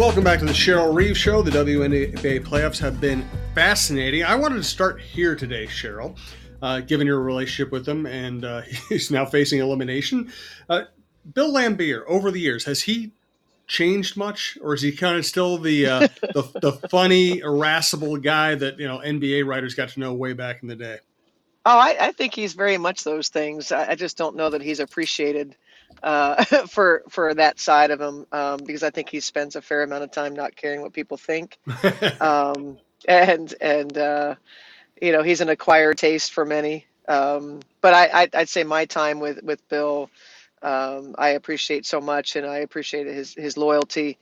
Welcome back to the Cheryl Reeve Show. The WNBA playoffs have been fascinating. I wanted to start here today, Cheryl, uh, given your relationship with him, and uh, he's now facing elimination. Uh, Bill Laimbeer, over the years, has he changed much, or is he kind of still the, uh, the the funny, irascible guy that you know NBA writers got to know way back in the day? Oh, I, I think he's very much those things. I, I just don't know that he's appreciated uh, for for that side of him um, because I think he spends a fair amount of time not caring what people think, um, and and uh, you know he's an acquired taste for many. Um, but I, I would say my time with with Bill, um, I appreciate so much, and I appreciate his his loyalty.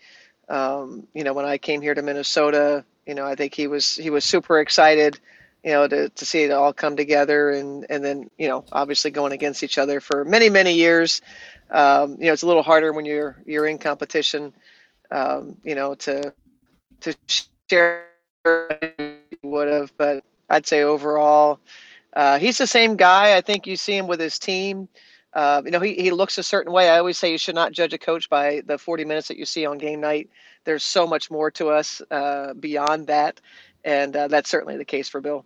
Um, you know, when I came here to Minnesota, you know, I think he was he was super excited you know, to, to see it all come together and, and then, you know, obviously going against each other for many, many years. Um, you know, it's a little harder when you're, you're in competition, um, you know, to, to share would have, but I'd say overall, uh, he's the same guy. I think you see him with his team. Uh, you know, he, he looks a certain way. I always say you should not judge a coach by the 40 minutes that you see on game night. There's so much more to us uh, beyond that and uh, that's certainly the case for Bill.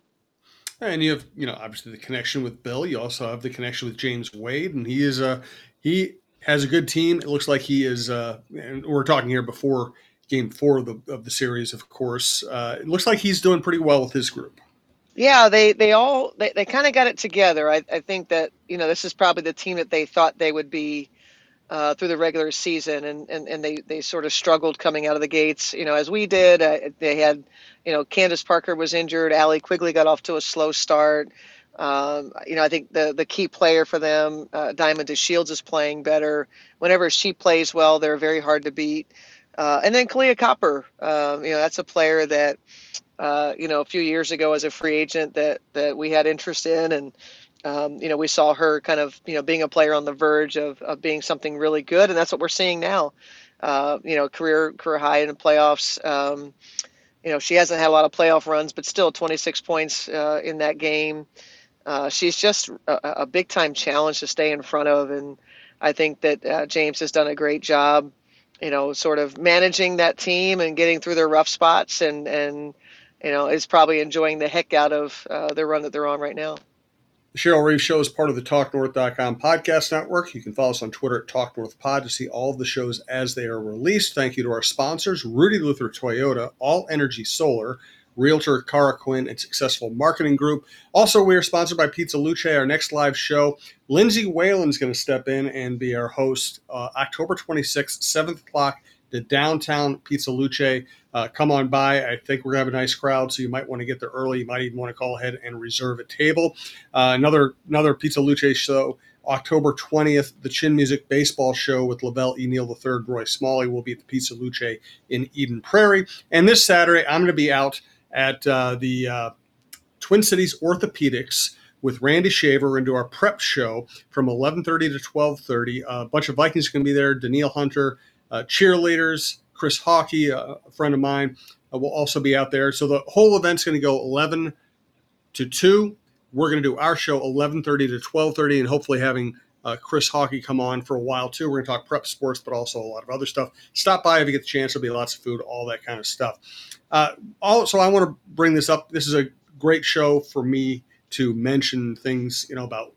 And you have, you know, obviously the connection with Bill. You also have the connection with James Wade, and he is a he has a good team. It looks like he is. Uh, and we're talking here before Game Four of the of the series, of course. Uh, it looks like he's doing pretty well with his group. Yeah, they they all they, they kind of got it together. I, I think that you know this is probably the team that they thought they would be uh, through the regular season, and, and, and they, they sort of struggled coming out of the gates, you know, as we did. Uh, they had, you know, Candace Parker was injured. Allie Quigley got off to a slow start. Um, you know, I think the the key player for them, uh, Diamond DeShields, is playing better. Whenever she plays well, they're very hard to beat. Uh, and then Kahleah Copper, um, you know, that's a player that, uh, you know, a few years ago as a free agent that that we had interest in, and um, you know, we saw her kind of, you know, being a player on the verge of, of being something really good, and that's what we're seeing now. Uh, you know, career career high in the playoffs. Um, you know, she hasn't had a lot of playoff runs, but still 26 points uh, in that game. Uh, she's just a, a, big time challenge to stay in front of, and I think that uh, James has done a great job. You know, sort of managing that team and getting through their rough spots, and and you know, is probably enjoying the heck out of uh, the run that they're on right now. The Cheryl Reeve Show is part of the TalkNorth.com podcast network. You can follow us on Twitter at TalkNorthPod to see all of the shows as they are released. Thank you to our sponsors, Rudy Luther Toyota, All Energy Solar, Realtor Cara Quinn, and Successful Marketing Group. Also, we are sponsored by Pizza Luce. Our next live show, Lindsay Whalen's going to step in and be our host uh, October 26th, 7 o'clock the downtown Pizza Luce. Uh, come on by. I think we're going to have a nice crowd, so you might want to get there early. You might even want to call ahead and reserve a table. Uh, another another Pizza Luce show. October 20th, the Chin Music Baseball Show with Lavelle E. Neal III, Roy Smalley will be at the Pizza Luce in Eden Prairie. And this Saturday, I'm going to be out at uh, the uh, Twin Cities Orthopedics with Randy Shaver into our prep show from 11:30 to 12:30. a bunch of Vikings are going to be there. Danielle Hunter, uh, cheerleaders. Chris Hockey, a friend of mine, uh, will also be out there. So the whole event's going to go 11 to 2. We're going to do our show 11:30 to 12:30, and hopefully having uh, Chris Hockey come on for a while too. We're going to talk prep sports, but also a lot of other stuff. Stop by if you get the chance. There'll be lots of food, all that kind of stuff. Uh, also, I want to bring this up. This is a great show for me to mention things, you know, about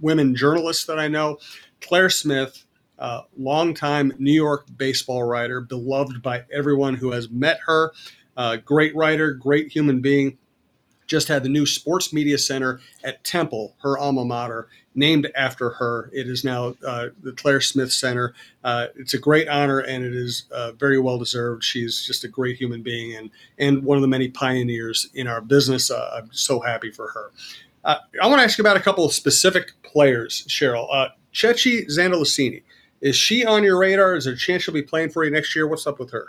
women journalists that I know. Claire Smith uh, longtime New York baseball writer, beloved by everyone who has met her. Uh, great writer, great human being. Just had the new Sports Media Center at Temple, her alma mater, named after her. It is now uh, the Claire Smith Center. Uh, it's a great honor and it is uh, very well deserved. She's just a great human being and, and one of the many pioneers in our business. Uh, I'm so happy for her. I want to ask you about a couple of specific players, Cheryl. Ceci Zandalasini. Is she on your radar? Is there a chance she'll be playing for you next year? What's up with her?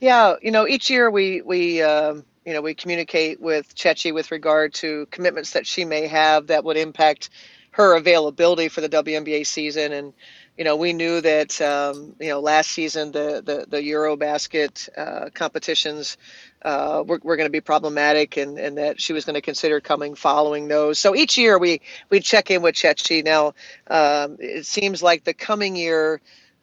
Yeah, you know, each year we we um, you know we communicate with Ceci with regard to commitments that she may have that would impact her availability for the WNBA season, and you know we knew that um, you know last season the the, the EuroBasket uh, competitions uh, were, were going to be problematic and, and that she was going to consider coming following those. So each year we, we check in with Ceci. Now, um, it seems like the coming year,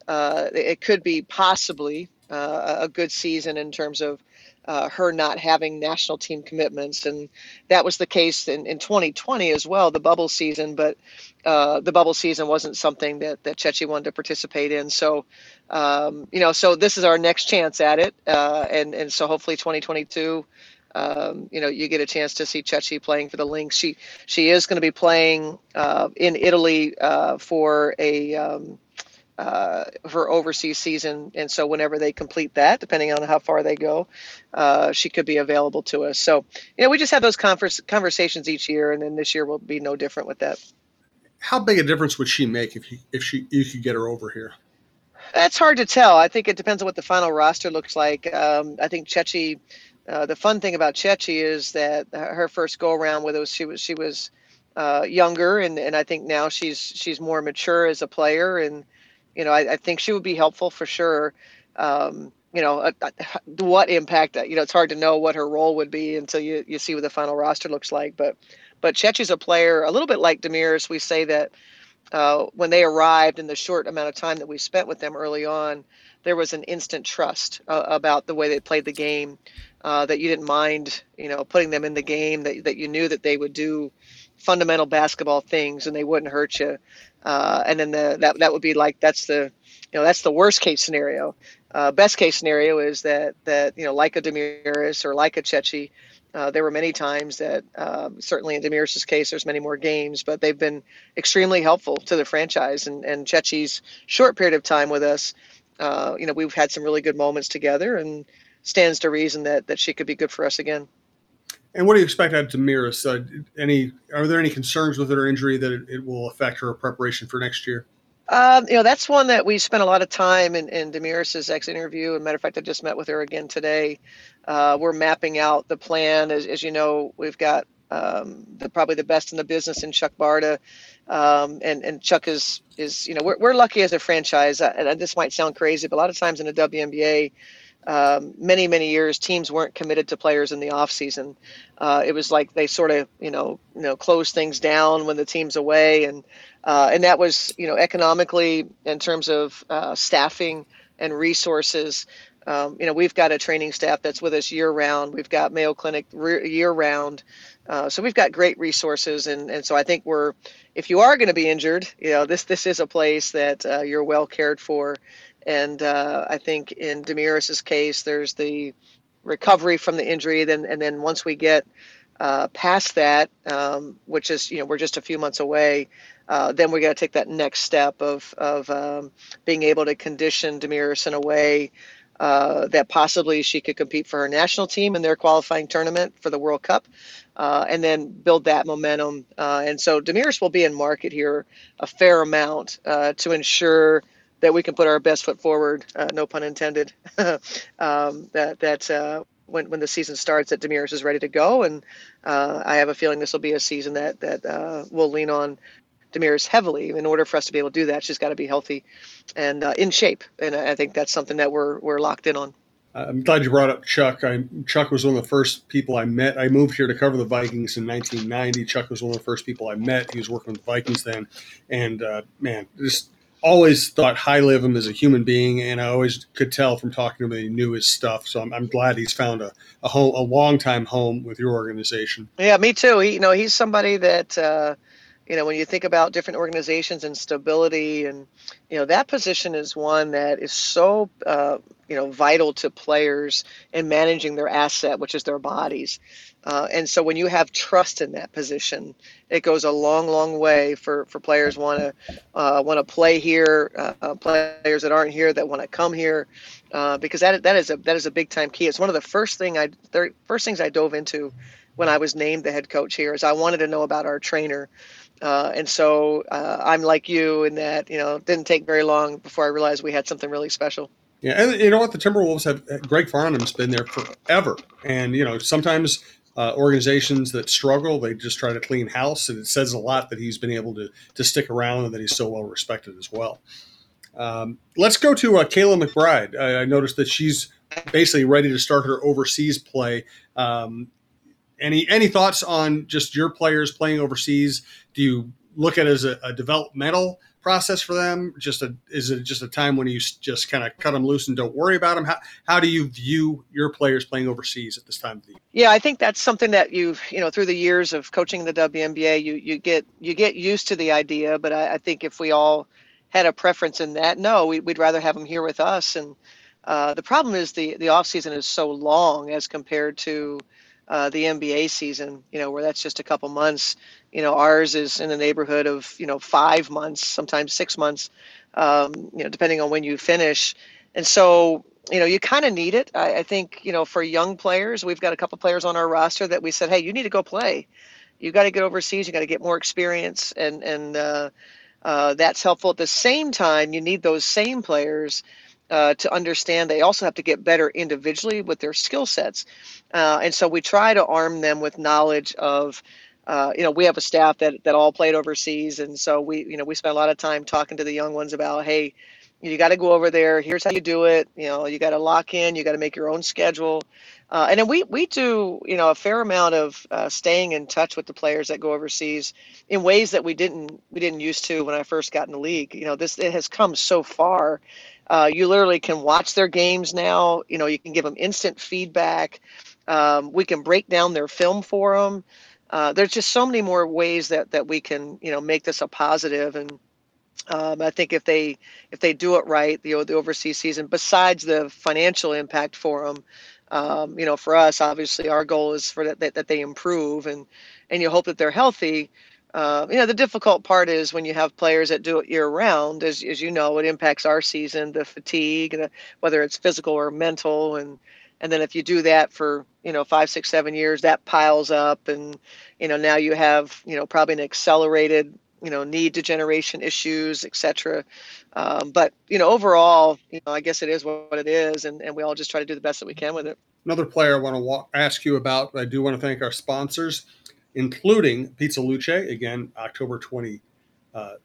uh, it could be possibly uh, a good season in terms of uh, her not having national team commitments. And that was the case in, in 2020 as well, the bubble season. But uh, the bubble season wasn't something that, that Chechi wanted to participate in. So, um, you know, so this is our next chance at it. Uh, and, and so hopefully 2022. Um, you know, you get a chance to see Chechi playing for the Lynx. She she is going to be playing uh, in Italy uh, for a um, uh, her overseas season, and so whenever they complete that, depending on how far they go, uh, she could be available to us. So you know, we just have those converse, conversations each year, and then this year will be no different with that. How big a difference would she make if you if she you could get her over here? That's hard to tell. I think it depends on what the final roster looks like. Um, I think Chechi. Uh, the fun thing about Chechi is that her first go around with us, she was she was uh, younger, and, and I think now she's she's more mature as a player, and you know, I, I think she would be helpful for sure. Um, you know, uh, uh what impact? Uh, you know, it's hard to know what her role would be until you, you see what the final roster looks like. But but Chechi's a player a little bit like Damiris. We say that uh, when they arrived in the short amount of time that we spent with them early on, there was an instant trust uh, about the way they played the game. Uh, that you didn't mind, you know, putting them in the game. That that you knew that they would do fundamental basketball things and they wouldn't hurt you. Uh, and then the, that that would be like that's the you know that's the worst case scenario. Uh, best case scenario is that that you know like a Damiris or like a Chechi, uh, there were many times that um, certainly in Damiris's case there's many more games, but they've been extremely helpful to the franchise and and Chechi's short period of time with us. Uh, you know we've had some really good moments together and stands to reason that that she could be good for us again. And what do you expect out of Damiris? Uh, any are there any concerns with her injury that it, it will affect her preparation for next year? Um, you know, that's one that we spent a lot of time in, in Damiris's exit interview. And matter of fact, I just met with her again today. Uh, we're mapping out the plan. As, as you know, we've got um, the, probably the best in the business in Chuck Barta. Um, and, and Chuck is, is, you know, we're, we're lucky as a franchise. Uh, and this might sound crazy, but a lot of times in the WNBA, um, many many years teams weren't committed to players in the off season uh, it was like they sort of you know you know closed things down when the team's away. And uh, and that was you know economically in terms of uh, staffing and resources. Um, you know we've got a training staff that's with us year round we've got mayo clinic re- year round uh, so we've got great resources. And, and so i think we're if you are going to be injured you know this this is a place that uh, you're well cared for and uh, I think in Damiris's case, there's the recovery from the injury. Then and then once we get uh, past that, um, which is you know we're just a few months away, uh, then we got to take that next step of of um, being able to condition Damiris in a way. Uh, that possibly she could compete for her national team in their qualifying tournament for the World Cup, uh, and then build that momentum. Uh, and so Damiris will be in market here a fair amount uh, to ensure that we can put our best foot forward, uh, no pun intended. um, that that uh, when when the season starts, that Damiris is ready to go, and uh, I have a feeling this will be a season that that uh, will lean on Damiris heavily. In order for us to be able to do that, she's got to be healthy and uh, in shape, and I think that's something that we're we're locked in on. I'm glad you brought up Chuck. I, Chuck was one of the first people I met. I moved here to cover the Vikings in 1990. Chuck was one of the first people I met. He was working with the Vikings then, and uh, man, just always thought highly of him as a human being, and I always could tell from talking to him he knew his stuff. So I'm, I'm glad he's found a a, home, a long time home with your organization. Yeah, me too. He, you know, he's somebody that uh, you know when you think about different organizations and stability, and you know that position is one that is so uh, you know vital to players in managing their asset, which is their bodies. Uh, and so when you have trust in that position, it goes a long, long way for, for players want to uh, want to play here, uh, uh, players that aren't here that want to come here, uh, because that that is a that is a big time key. It's one of the first thing I first things I dove into when I was named the head coach here is I wanted to know about our trainer. Uh, and so I'm like you in that you know it didn't take very long before I realized we had something really special. Yeah, and you know what? The Timberwolves have Gregg Farnam's been there forever, and you know sometimes uh, organizations that struggle, they just try to clean house, and it says a lot that he's been able to to stick around and that he's so well respected as well. Um, let's go to uh, Kayla McBride. I, I, noticed that she's basically ready to start her overseas play. Um, any any thoughts on just your players playing overseas? Do you look at it as a, a developmental process for them? Just a is it just a time when you just kind of cut them loose and don't worry about them? How how do you view your players playing overseas at this time of the year? Yeah, I think that's something that you've you know through the years of coaching the WNBA, you you get you get used to the idea. But I, I think if we all had a preference in that, no, we, would rather have them here with us. And uh, the problem is the the off season is so long as compared to uh, the NBA season, you know, where that's just a couple months. You know, ours is in the neighborhood of you know five months, sometimes six months, um, you know, depending on when you finish. And so, you know, you kind of need it. I, I, think, you know, for young players, we've got a couple players on our roster that we said, hey, you need to go play. You got to get overseas. You got to get more experience, and and uh, uh, that's helpful. At the same time, you need those same players uh, to understand they also have to get better individually with their skill sets. Uh, and so we try to arm them with knowledge of, uh, you know, we have a staff that, that all played overseas. And so we, you know, we spend a lot of time talking to the young ones about, hey, you got to go over there. Here's how you do it. You know, you got to lock in. You got to make your own schedule. Uh, and then we we do you know a fair amount of uh, staying in touch with the players that go overseas in ways that we didn't we didn't used to when I first got in the league. You know, this it has come so far uh, you literally can watch their games now. You know, you can give them instant feedback. Um, we can break down their film for them. Uh, there's just so many more ways that that we can, you know, make this a positive. And um, I think if they if they do it right, the the overseas season, besides the financial impact for them, um, you know, for us, obviously, our goal is for that, that, that they improve and and you hope that they're healthy. Uh, you know, the difficult part is when you have players that do it year round, as, as you know, it impacts our season, the fatigue, the, whether it's physical or mental. And, and then if you do that for, you know, five, six, seven years, that piles up. And, you know, now you have, you know, probably an accelerated, you know, need degeneration issues, et cetera. Um, but, you know, overall, you know, I guess it is what it is. And, and we all just try to do the best that we can with it. Another player I want to walk, ask you about, I do want to thank our sponsors including Pizza Luce, again, October 26th, uh,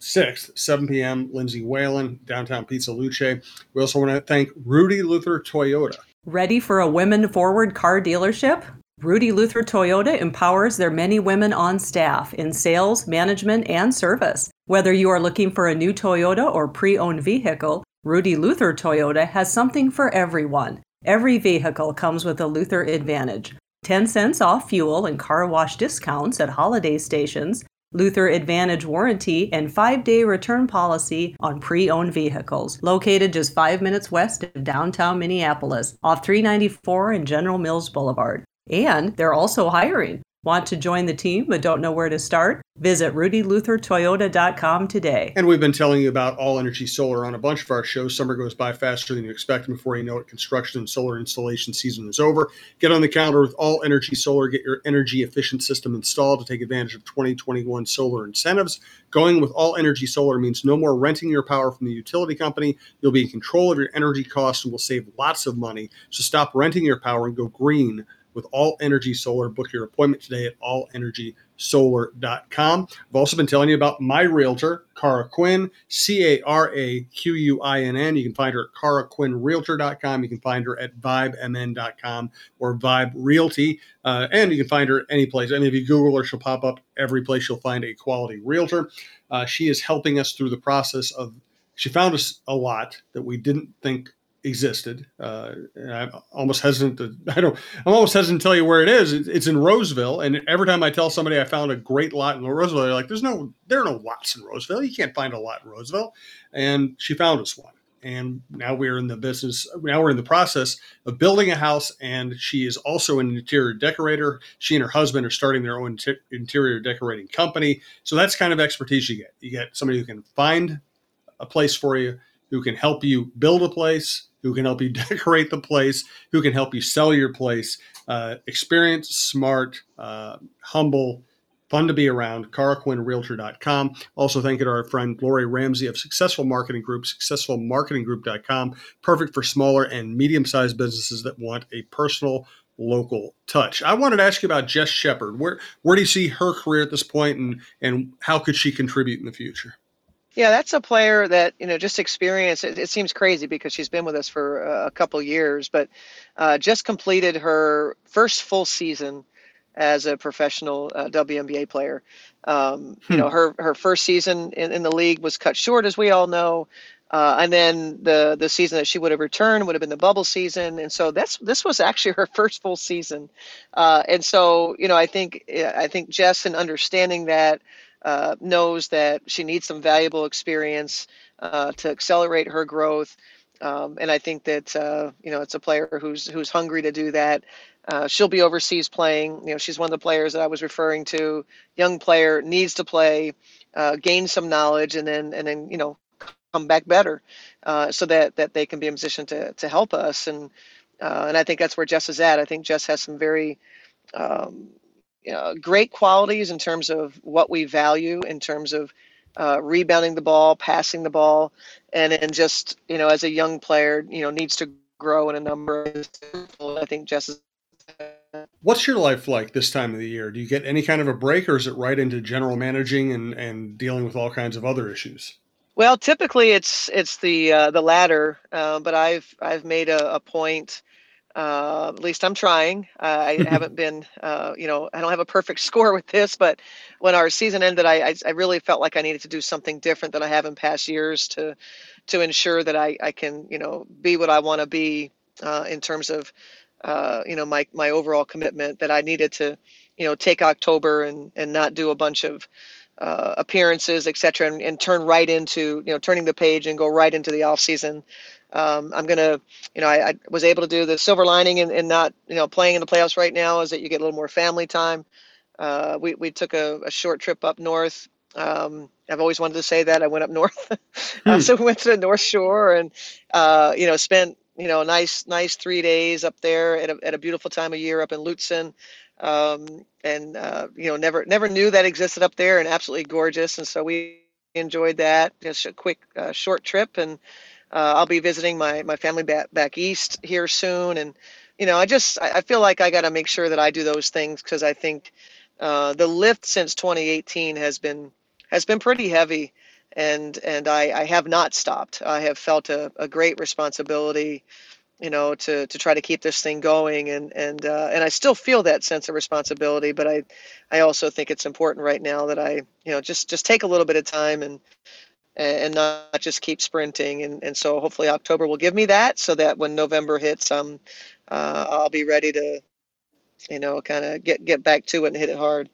7 p.m., Lindsay Whalen, downtown Pizza Luce. We also want to thank Rudy Luther Toyota. Ready for a women forward car dealership? Rudy Luther Toyota empowers their many women on staff in sales, management, and service. Whether you are looking for a new Toyota or pre owned vehicle, Rudy Luther Toyota has something for everyone. Every vehicle comes with a Luther Advantage. 10 cents off fuel and car wash discounts at holiday stations, Luther Advantage warranty, and five day return policy on pre owned vehicles. Located just five minutes west of downtown Minneapolis, off 394 and General Mills Boulevard. And they're also hiring. Want to join the team but don't know where to start? Visit rudyluthertoyota.com today. And we've been telling you about All Energy Solar on a bunch of our shows. Summer goes by faster than you expect, and before you know it, construction and solar installation season is over. Get on the calendar with All Energy Solar. Get your energy efficient system installed to take advantage of 2021 solar incentives. Going with All Energy Solar means no more renting your power from the utility company. You'll be in control of your energy costs and will save lots of money. So stop renting your power and go green with All Energy Solar. Book your appointment today at allenergysolar.com. I've also been telling you about my realtor, Cara Quinn, C A R A Q U I N N. You can find her at caraquinnrealtor.com. You can find her at vibemn.com or Vibe Realty. Uh, and you can find her any place. I mean, if you Google her, she'll pop up every place you'll find a quality realtor. Uh, she is helping us through the process of, she found us a lot that we didn't think existed. Uh, I'm almost hesitant to. I don't. I'm almost hesitant to tell you where it is. It's in Roseville, and every time I tell somebody I found a great lot in Roseville, they're like, "There's no, there are no lots in Roseville. You can't find a lot in Roseville." And she found us one, and now we're in the business. Now we're in the process of building a house, and she is also an interior decorator. She and her husband are starting their own interior decorating company. So that's kind of expertise you get. You get somebody who can find a place for you, who can help you build a place who can help you decorate the place, who can help you sell your place. Uh, experienced, smart, uh, humble, fun to be around. CaraQuinnRealtor.com. Also, thank you to our friend Lori Ramsey of Successful Marketing Group, SuccessfulMarketingGroup.com. Perfect for smaller and medium sized businesses that want a personal, local touch. I wanted to ask you about Jess Shepard. Where where do you see her career at this point, and and how could she contribute in the future? Yeah, that's a player that you know just experience. It, it seems crazy because she's been with us for a couple years, but uh, just completed her first full season as a professional uh, WNBA player. Um, hmm. You know, her her first season in, in the league was cut short, as we all know. Uh, and then the the season that she would have returned would have been the bubble season, and so that's this was actually her first full season, uh, and so you know I think I think Jess in understanding that uh, knows that she needs some valuable experience uh, to accelerate her growth, um, and I think that uh, you know it's a player who's who's hungry to do that. Uh, she'll be overseas playing. You know, she's one of the players that I was referring to. Young player needs to play, gain some knowledge, and then and then you know come back better, uh, so that that they can be in position to to help us. And uh, and I think that's where Jess is at. I think Jess has some very um, know, great qualities in terms of what we value in terms of uh, rebounding the ball, passing the ball, and and just you know as a young player, you know needs to grow in a number. Of, I think Jess is What's your life like this time of the year? Do you get any kind of a break, or is it right into general managing and, and dealing with all kinds of other issues? Well, typically it's it's the uh, the latter, uh, but I've I've made a, a point. Uh, at least I'm trying. I haven't been, uh, you know, I don't have a perfect score with this, but when our season ended, I, I, I really felt like I needed to do something different than I have in past years to to ensure that I, I can, you know, be what I want to be uh, in terms of, uh, you know, my my overall commitment. That I needed to, you know, take October and and not do a bunch of uh, appearances, etc., and, and, turn right into you know turning the page and go right into the off season. Um, I'm gonna, you know, I, I, was able to do the silver lining and, and, not you know playing in the playoffs right now is that you get a little more family time. Uh, we we took a, a, short trip up north. Um, I've always wanted to say that I went up north, uh, hmm. so we went to the North Shore and uh, you know spent you know a nice nice three days up there at a, at a beautiful time of year up in Lutsen um, and uh, you know never never knew that existed up there and absolutely gorgeous and so we enjoyed that just a quick uh, short trip and uh, I'll be visiting my my family back back east here soon. And you know I just I, feel like I got to make sure that I do those things because I think uh, the lift since 2018 has been has been pretty heavy. And and I, I have not stopped. I have felt a, a great responsibility you know, to to try to keep this thing going, and and uh, and I still feel that sense of responsibility, but I I also think it's important right now that I you know just just take a little bit of time and and not just keep sprinting, and and so hopefully October will give me that, so that when November hits, um, uh, I'll be ready to, you know, kind of get get back to it and hit it hard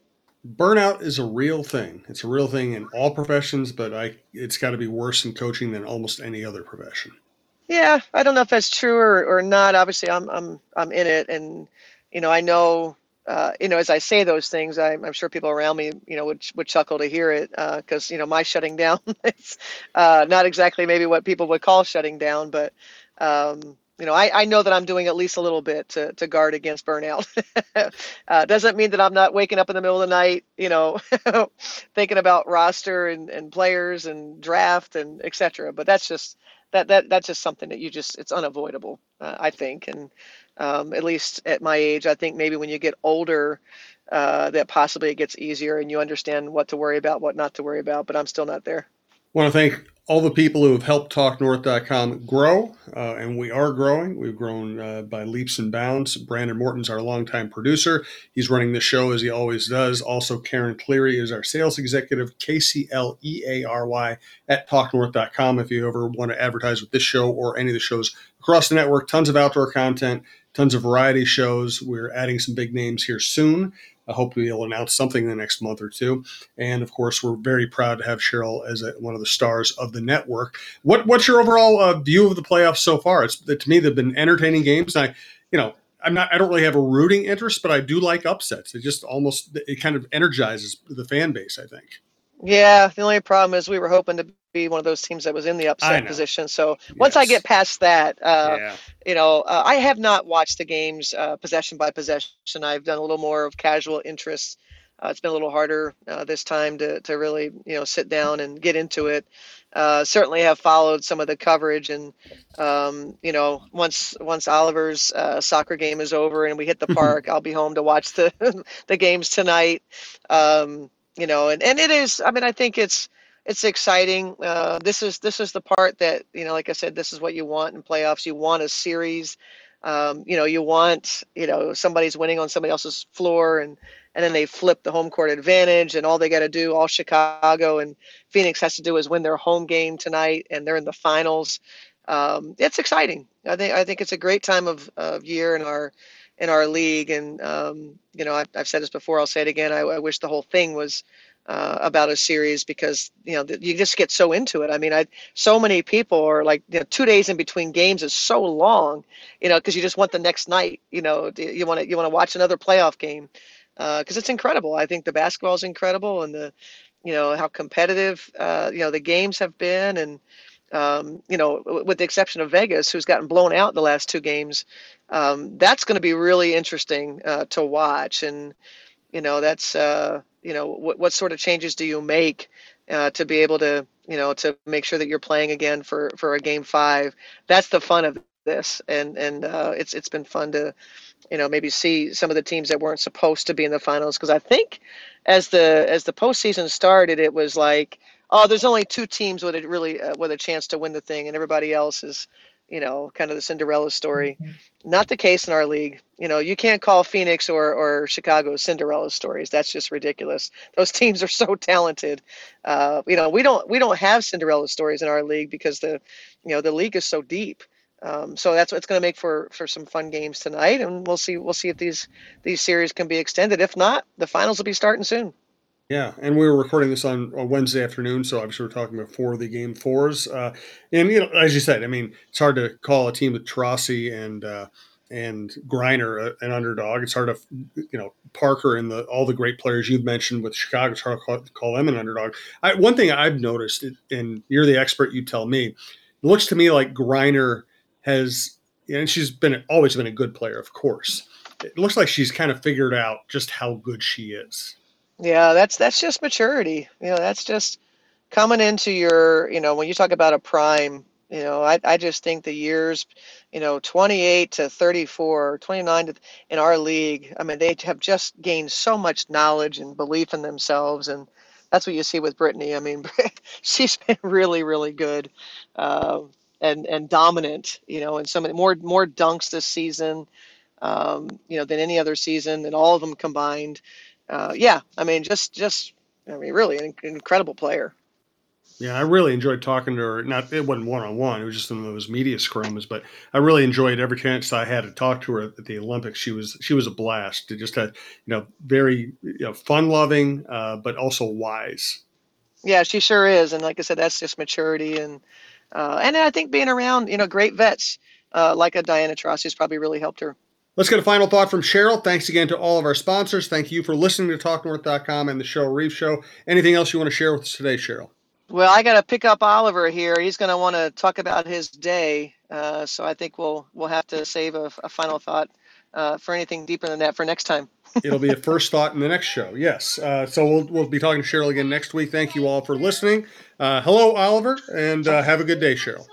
burnout is a real thing. It's a real thing in all professions, but I it's got to be worse in coaching than almost any other profession. Yeah, I don't know if that's true or, or not. Obviously, I'm I'm I'm in it, and you know, I know, uh, you know, as I say those things, I'm, I'm sure people around me, you know, would would chuckle to hear it because uh, you know my shutting down is uh, not exactly maybe what people would call shutting down, but um, you know, I, I know that I'm doing at least a little bit to, to guard against burnout. uh, doesn't mean that I'm not waking up in the middle of the night, you know, thinking about roster and, and players and draft and etc. But that's just that that that's just something that you just it's unavoidable uh, i think and um, at least at my age i think maybe when you get older uh, that possibly it gets easier and you understand what to worry about what not to worry about but i'm still not there want to thank all the people who have helped TalkNorth.com grow, uh, and we are growing. We've grown uh, by leaps and bounds. Brandon Morton's our longtime producer. He's running the show as he always does. Also, Karen Cleary is our sales executive, K C L E A R Y, at TalkNorth.com. If you ever want to advertise with this show or any of the shows across the network, tons of outdoor content, tons of variety shows. We're adding some big names here soon. I hope we'll announce something in the next month or two. And of course, we're very proud to have Cheryl as a, one of the stars of the network. What what's your overall uh, view of the playoffs so far? It's to me they've been entertaining games. I, you know, I'm not. I don't really have a rooting interest, but I do like upsets. It just almost it kind of energizes the fan base. I think. Yeah, the only problem is we were hoping to be one of those teams that was in the upset position. So once yes. I get past that, uh, yeah. you know, uh, I have not watched the games uh, possession by possession. I've done a little more of casual interest. Uh, it's been a little harder uh, this time to, to really, you know, sit down and get into it. Uh, certainly have followed some of the coverage, and um, you know, once once Oliver's soccer game is over and we hit the park, I'll be home to watch the the games tonight. Um, you know, and, and it is. I mean, I think it's it's exciting. Uh, this is this is the part that you know, like I said, this is what you want in playoffs. You want a series Um, you know, you want you know somebody's winning on somebody else's floor, and and then they flip the home court advantage, and all they got to do, all Chicago and Phoenix has to do is win their home game tonight, and they're in the finals. Um, it's exciting. I think I think it's a great time of, of year in our in our league, and um, you know I've, I've said this before. I'll say it again. I, I wish the whole thing was uh, about a series because you know you just get so into it. I mean, I so many people are like you know, two days in between games is so long, you know, because you just want the next night. You know, you want to you want to watch another playoff game because uh, it's incredible. I think the basketball is incredible and the you know how competitive uh, you know the games have been and um, you know with the exception of Vegas who's gotten blown out the last two games um, that's going to be really interesting uh, to watch and you know that's uh, you know what, what sort of changes do you make uh, to be able to you know to make sure that you're playing again for for a game five? That's the fun of this and and uh, it's it's been fun to you know maybe see some of the teams that weren't supposed to be in the finals because I think as the as the postseason started it was like oh there's only two teams with a really uh, with a chance to win the thing and everybody else is you know kind of the Cinderella story. Mm-hmm. Not the case in our league. You know you can't call Phoenix or or Chicago Cinderella stories. That's just ridiculous. Those teams are so talented. Uh, you know we don't we don't have Cinderella stories in our league because the you know the league is so deep. Um, so that's what's going to make for for some fun games tonight, and we'll see we'll see if these these series can be extended. If not, the finals will be starting soon. Yeah, and we were recording this on a Wednesday afternoon, so obviously we're talking of the game fours. Uh, and you know, as you said, I mean, it's hard to call a team with Taurasi and uh, and Griner an underdog. It's hard to, you know, Parker and the all the great players you've mentioned with Chicago. It's hard to call, call them an underdog. I, one thing I've noticed, and you're the expert, you tell me, it looks to me like Griner – has and she's been always been a good player, of course. It looks like she's kind of figured out just how good she is. Yeah, that's that's just maturity. You know, that's just coming into your, you know, when you talk about a prime, you know, I, I just think the years, you know, 28 to 34, 29 to, in our league, I mean, they have just gained so much knowledge and belief in themselves. And that's what you see with Brittany. I mean, she's been really, really good. Uh, and and dominant. You know, and some more more dunks this season, um, you know, than any other season, and all of them combined. Uh, yeah, I mean, just just I mean, really an incredible player. Yeah, I really enjoyed talking to her. Not it wasn't one on one; it was just in those media scrums. But I really enjoyed every chance I had to talk to her at the Olympics. She was she was a blast. It just had you know very you know, fun loving, uh, but also wise. Yeah, she sure is, and like I said, that's just maturity and uh, and I think being around, you know, great vets uh, like a Diana Taurasi has probably really helped her. Let's get a final thought from Cheryl. Thanks again to all of our sponsors. Thank you for listening to TalkNorth.com and the Cheryl Reeve Show. Anything else you want to share with us today, Cheryl? Well, I got to pick up Oliver here. He's going to want to talk about his day, uh, so I think we'll we'll have to save a, a final thought uh, for anything deeper than that for next time. It'll be a first thought in the next show. Yes. Uh, so we'll, we'll be talking to Cheryl again next week. Thank you all for listening. Uh, hello, Oliver, and uh, have a good day, Cheryl.